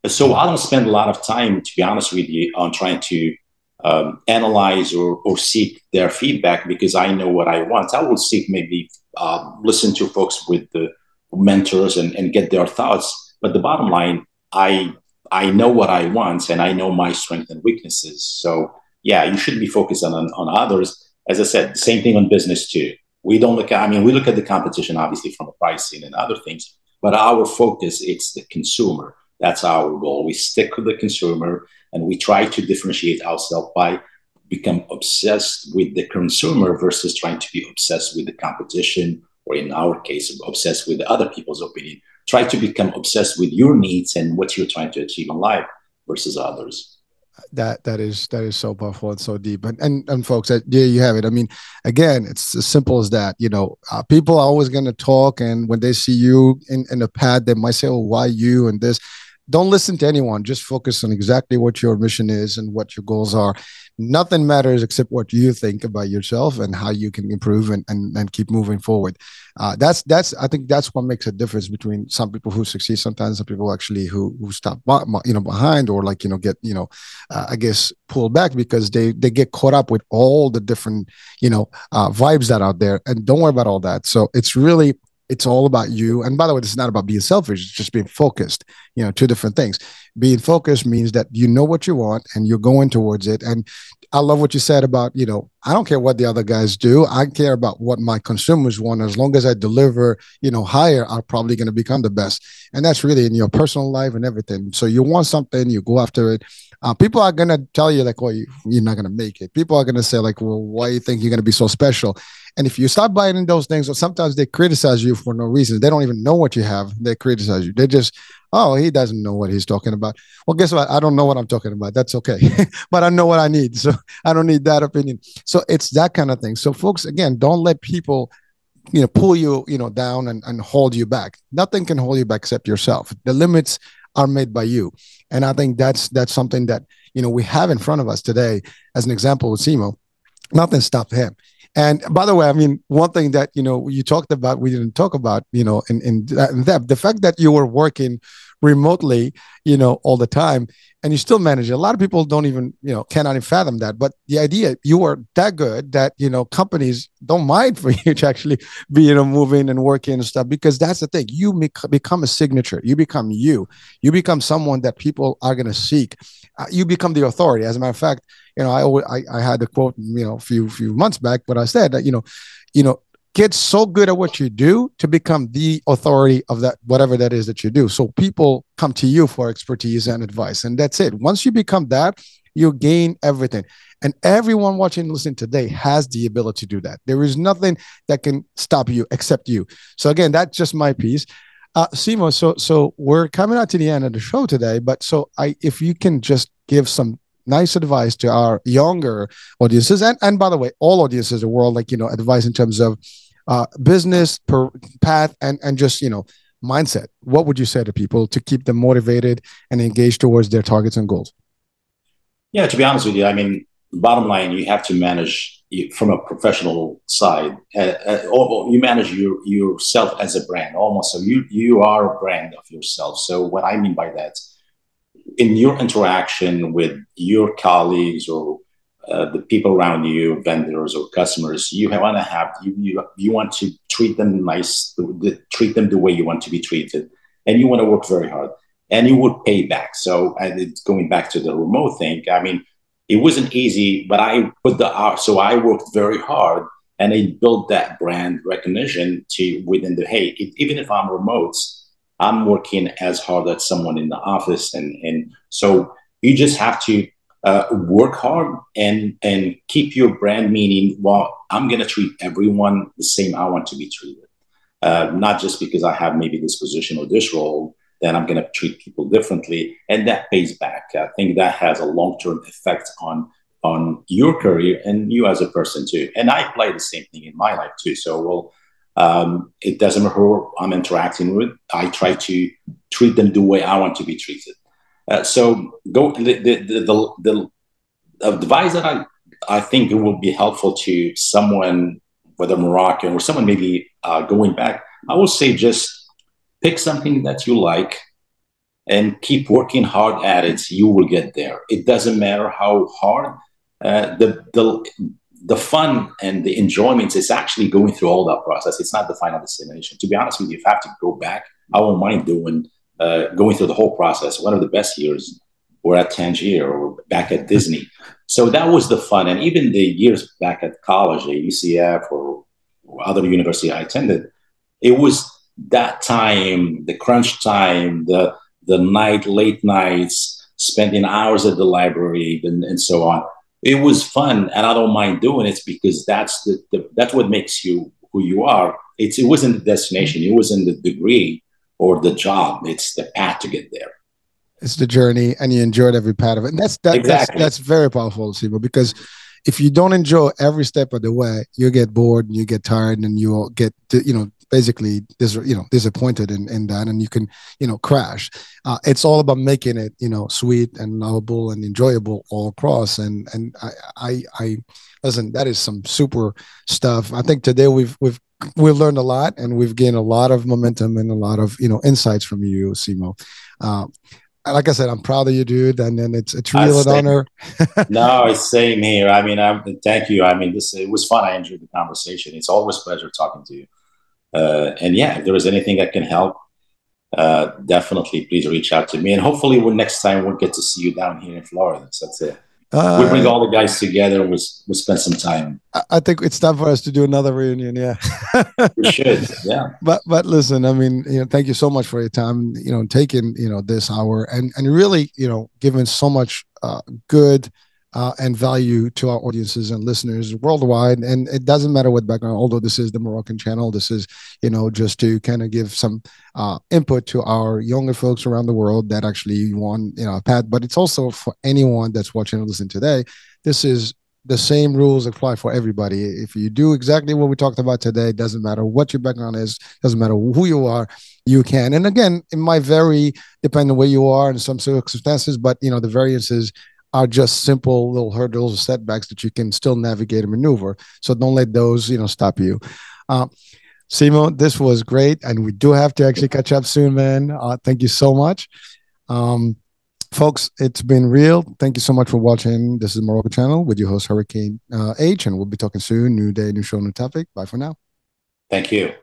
So I don't spend a lot of time, to be honest with you, on trying to um, analyze or, or seek their feedback because I know what I want. I will seek maybe uh, listen to folks with the mentors and, and get their thoughts. But the bottom line, I I know what I want and I know my strengths and weaknesses. So yeah, you should be focused on, on others. As I said, same thing on business too. We don't look at, I mean, we look at the competition obviously from pricing and other things, but our focus, it's the consumer. That's our goal. We stick with the consumer and we try to differentiate ourselves by become obsessed with the consumer versus trying to be obsessed with the competition or in our case, obsessed with other people's opinion. Try to become obsessed with your needs and what you're trying to achieve in life versus others that that is that is so powerful and so deep. And and, and folks that yeah you have it. I mean again it's as simple as that you know uh, people are always going to talk and when they see you in in a pad they might say oh why you? and this don't listen to anyone. Just focus on exactly what your mission is and what your goals are. Nothing matters except what you think about yourself and how you can improve and, and, and keep moving forward. Uh, that's that's i think that's what makes a difference between some people who succeed sometimes some people actually who who stop you know behind or like you know get you know uh, i guess pull back because they they get caught up with all the different you know uh, vibes that are out there. And don't worry about all that. So it's really it's all about you. And by the way, this is not about being selfish, it's just being focused, you know, two different things. Being focused means that you know what you want and you're going towards it. And I love what you said about, you know, I don't care what the other guys do. I care about what my consumers want. As long as I deliver, you know, higher, I'm probably going to become the best. And that's really in your personal life and everything. So you want something, you go after it. Uh, people are going to tell you like, well, you, you're not going to make it. People are going to say like, well, why do you think you're going to be so special? And if you stop buying those things, or sometimes they criticize you for no reason. They don't even know what you have. They criticize you. They just, oh, he doesn't know what he's talking about. Well, guess what? I don't know what I'm talking about. That's okay. but I know what I need. So I don't need that opinion. So it's that kind of thing. So folks, again, don't let people you know pull you you know down and, and hold you back nothing can hold you back except yourself the limits are made by you and i think that's that's something that you know we have in front of us today as an example with simo nothing stopped him and by the way, I mean one thing that you know you talked about, we didn't talk about, you know, in in that the fact that you were working remotely, you know, all the time, and you still manage it. A lot of people don't even, you know, cannot even fathom that. But the idea you are that good that you know companies don't mind for you to actually be, you know, moving and working and stuff because that's the thing. You become a signature. You become you. You become someone that people are going to seek. Uh, you become the authority. As a matter of fact, you know, I, always, I I had a quote, you know, a few few months back, but I said that you know, you know, get so good at what you do to become the authority of that whatever that is that you do. So people come to you for expertise and advice, and that's it. Once you become that, you gain everything. And everyone watching and listening today has the ability to do that. There is nothing that can stop you except you. So again, that's just my piece. Uh, Simo, so so we're coming out to the end of the show today, but so I if you can just give some nice advice to our younger audiences and and by the way all audiences in the world like you know advice in terms of uh, business per path and and just you know mindset. What would you say to people to keep them motivated and engaged towards their targets and goals? Yeah to be honest with you i mean bottom line you have to manage from a professional side. Uh, uh, you manage your, yourself as a brand almost. So you you are a brand of yourself. So what i mean by that in your interaction with your colleagues or uh, the people around you, vendors or customers, you want to have you, you you want to treat them nice, the, treat them the way you want to be treated, and you want to work very hard, and you would pay back. So, and it's going back to the remote thing. I mean, it wasn't easy, but I put the art. So I worked very hard, and I built that brand recognition to within the hey, it, even if I'm remote I'm working as hard as someone in the office, and and so you just have to uh, work hard and and keep your brand meaning. Well, I'm gonna treat everyone the same I want to be treated, uh, not just because I have maybe this position or this role. Then I'm gonna treat people differently, and that pays back. I think that has a long term effect on on your career and you as a person too. And I apply the same thing in my life too. So well um, it doesn't matter who I'm interacting with. I try to treat them the way I want to be treated. Uh, so go the the, the the, advice that I I think it will be helpful to someone, whether Moroccan or someone maybe uh, going back. I would say just pick something that you like and keep working hard at it. You will get there. It doesn't matter how hard. Uh, the the the fun and the enjoyment is actually going through all that process. It's not the final destination. To be honest with you, if I have to go back, I won't mind doing uh, going through the whole process. One of the best years were at Tangier or back at Disney. So that was the fun. And even the years back at college, at UCF or other university I attended, it was that time, the crunch time, the the night, late nights, spending hours at the library and, and so on it was fun and I don't mind doing it because that's the, the, that's what makes you who you are. It's it wasn't the destination, it wasn't the degree or the job. It's the path to get there. It's the journey, and you enjoyed every part of it. And that's that, exactly. that's that's very powerful, Simo, because if you don't enjoy every step of the way, you get bored and you get tired and you'll get to, you know basically dis- you know disappointed in, in that and you can you know crash uh, it's all about making it you know sweet and lovable and enjoyable all across and and I, I i listen that is some super stuff i think today we've we've we've learned a lot and we've gained a lot of momentum and a lot of you know insights from you simo uh, like I said, I'm proud of you, dude, and then it's it's real an honor. no, it's same here. I mean, I thank you. I mean, this it was fun. I enjoyed the conversation. It's always pleasure talking to you. Uh, and yeah, if there is anything that can help, uh, definitely please reach out to me. And hopefully, when next time we'll get to see you down here in Florida. So that's it. Uh, we bring all the guys together. We we spend some time. I think it's time for us to do another reunion. Yeah, we should. Yeah. But but listen, I mean, you know, thank you so much for your time. You know, taking you know this hour and and really you know giving so much uh, good uh, and value to our audiences and listeners worldwide. And it doesn't matter what background, although this is the Moroccan channel, this is, you know, just to kind of give some uh, input to our younger folks around the world that actually want, you know, path. But it's also for anyone that's watching and listening today. This is the same rules apply for everybody. If you do exactly what we talked about today, doesn't matter what your background is, doesn't matter who you are, you can. And again, it might vary depending on where you are in some circumstances, but you know, the variances are just simple little hurdles or setbacks that you can still navigate and maneuver. So don't let those, you know, stop you. Uh, Simo, this was great, and we do have to actually catch up soon, man. Uh, thank you so much, um, folks. It's been real. Thank you so much for watching. This is Morocco Channel with your host Hurricane uh, H, and we'll be talking soon. New day, new show, new topic. Bye for now. Thank you.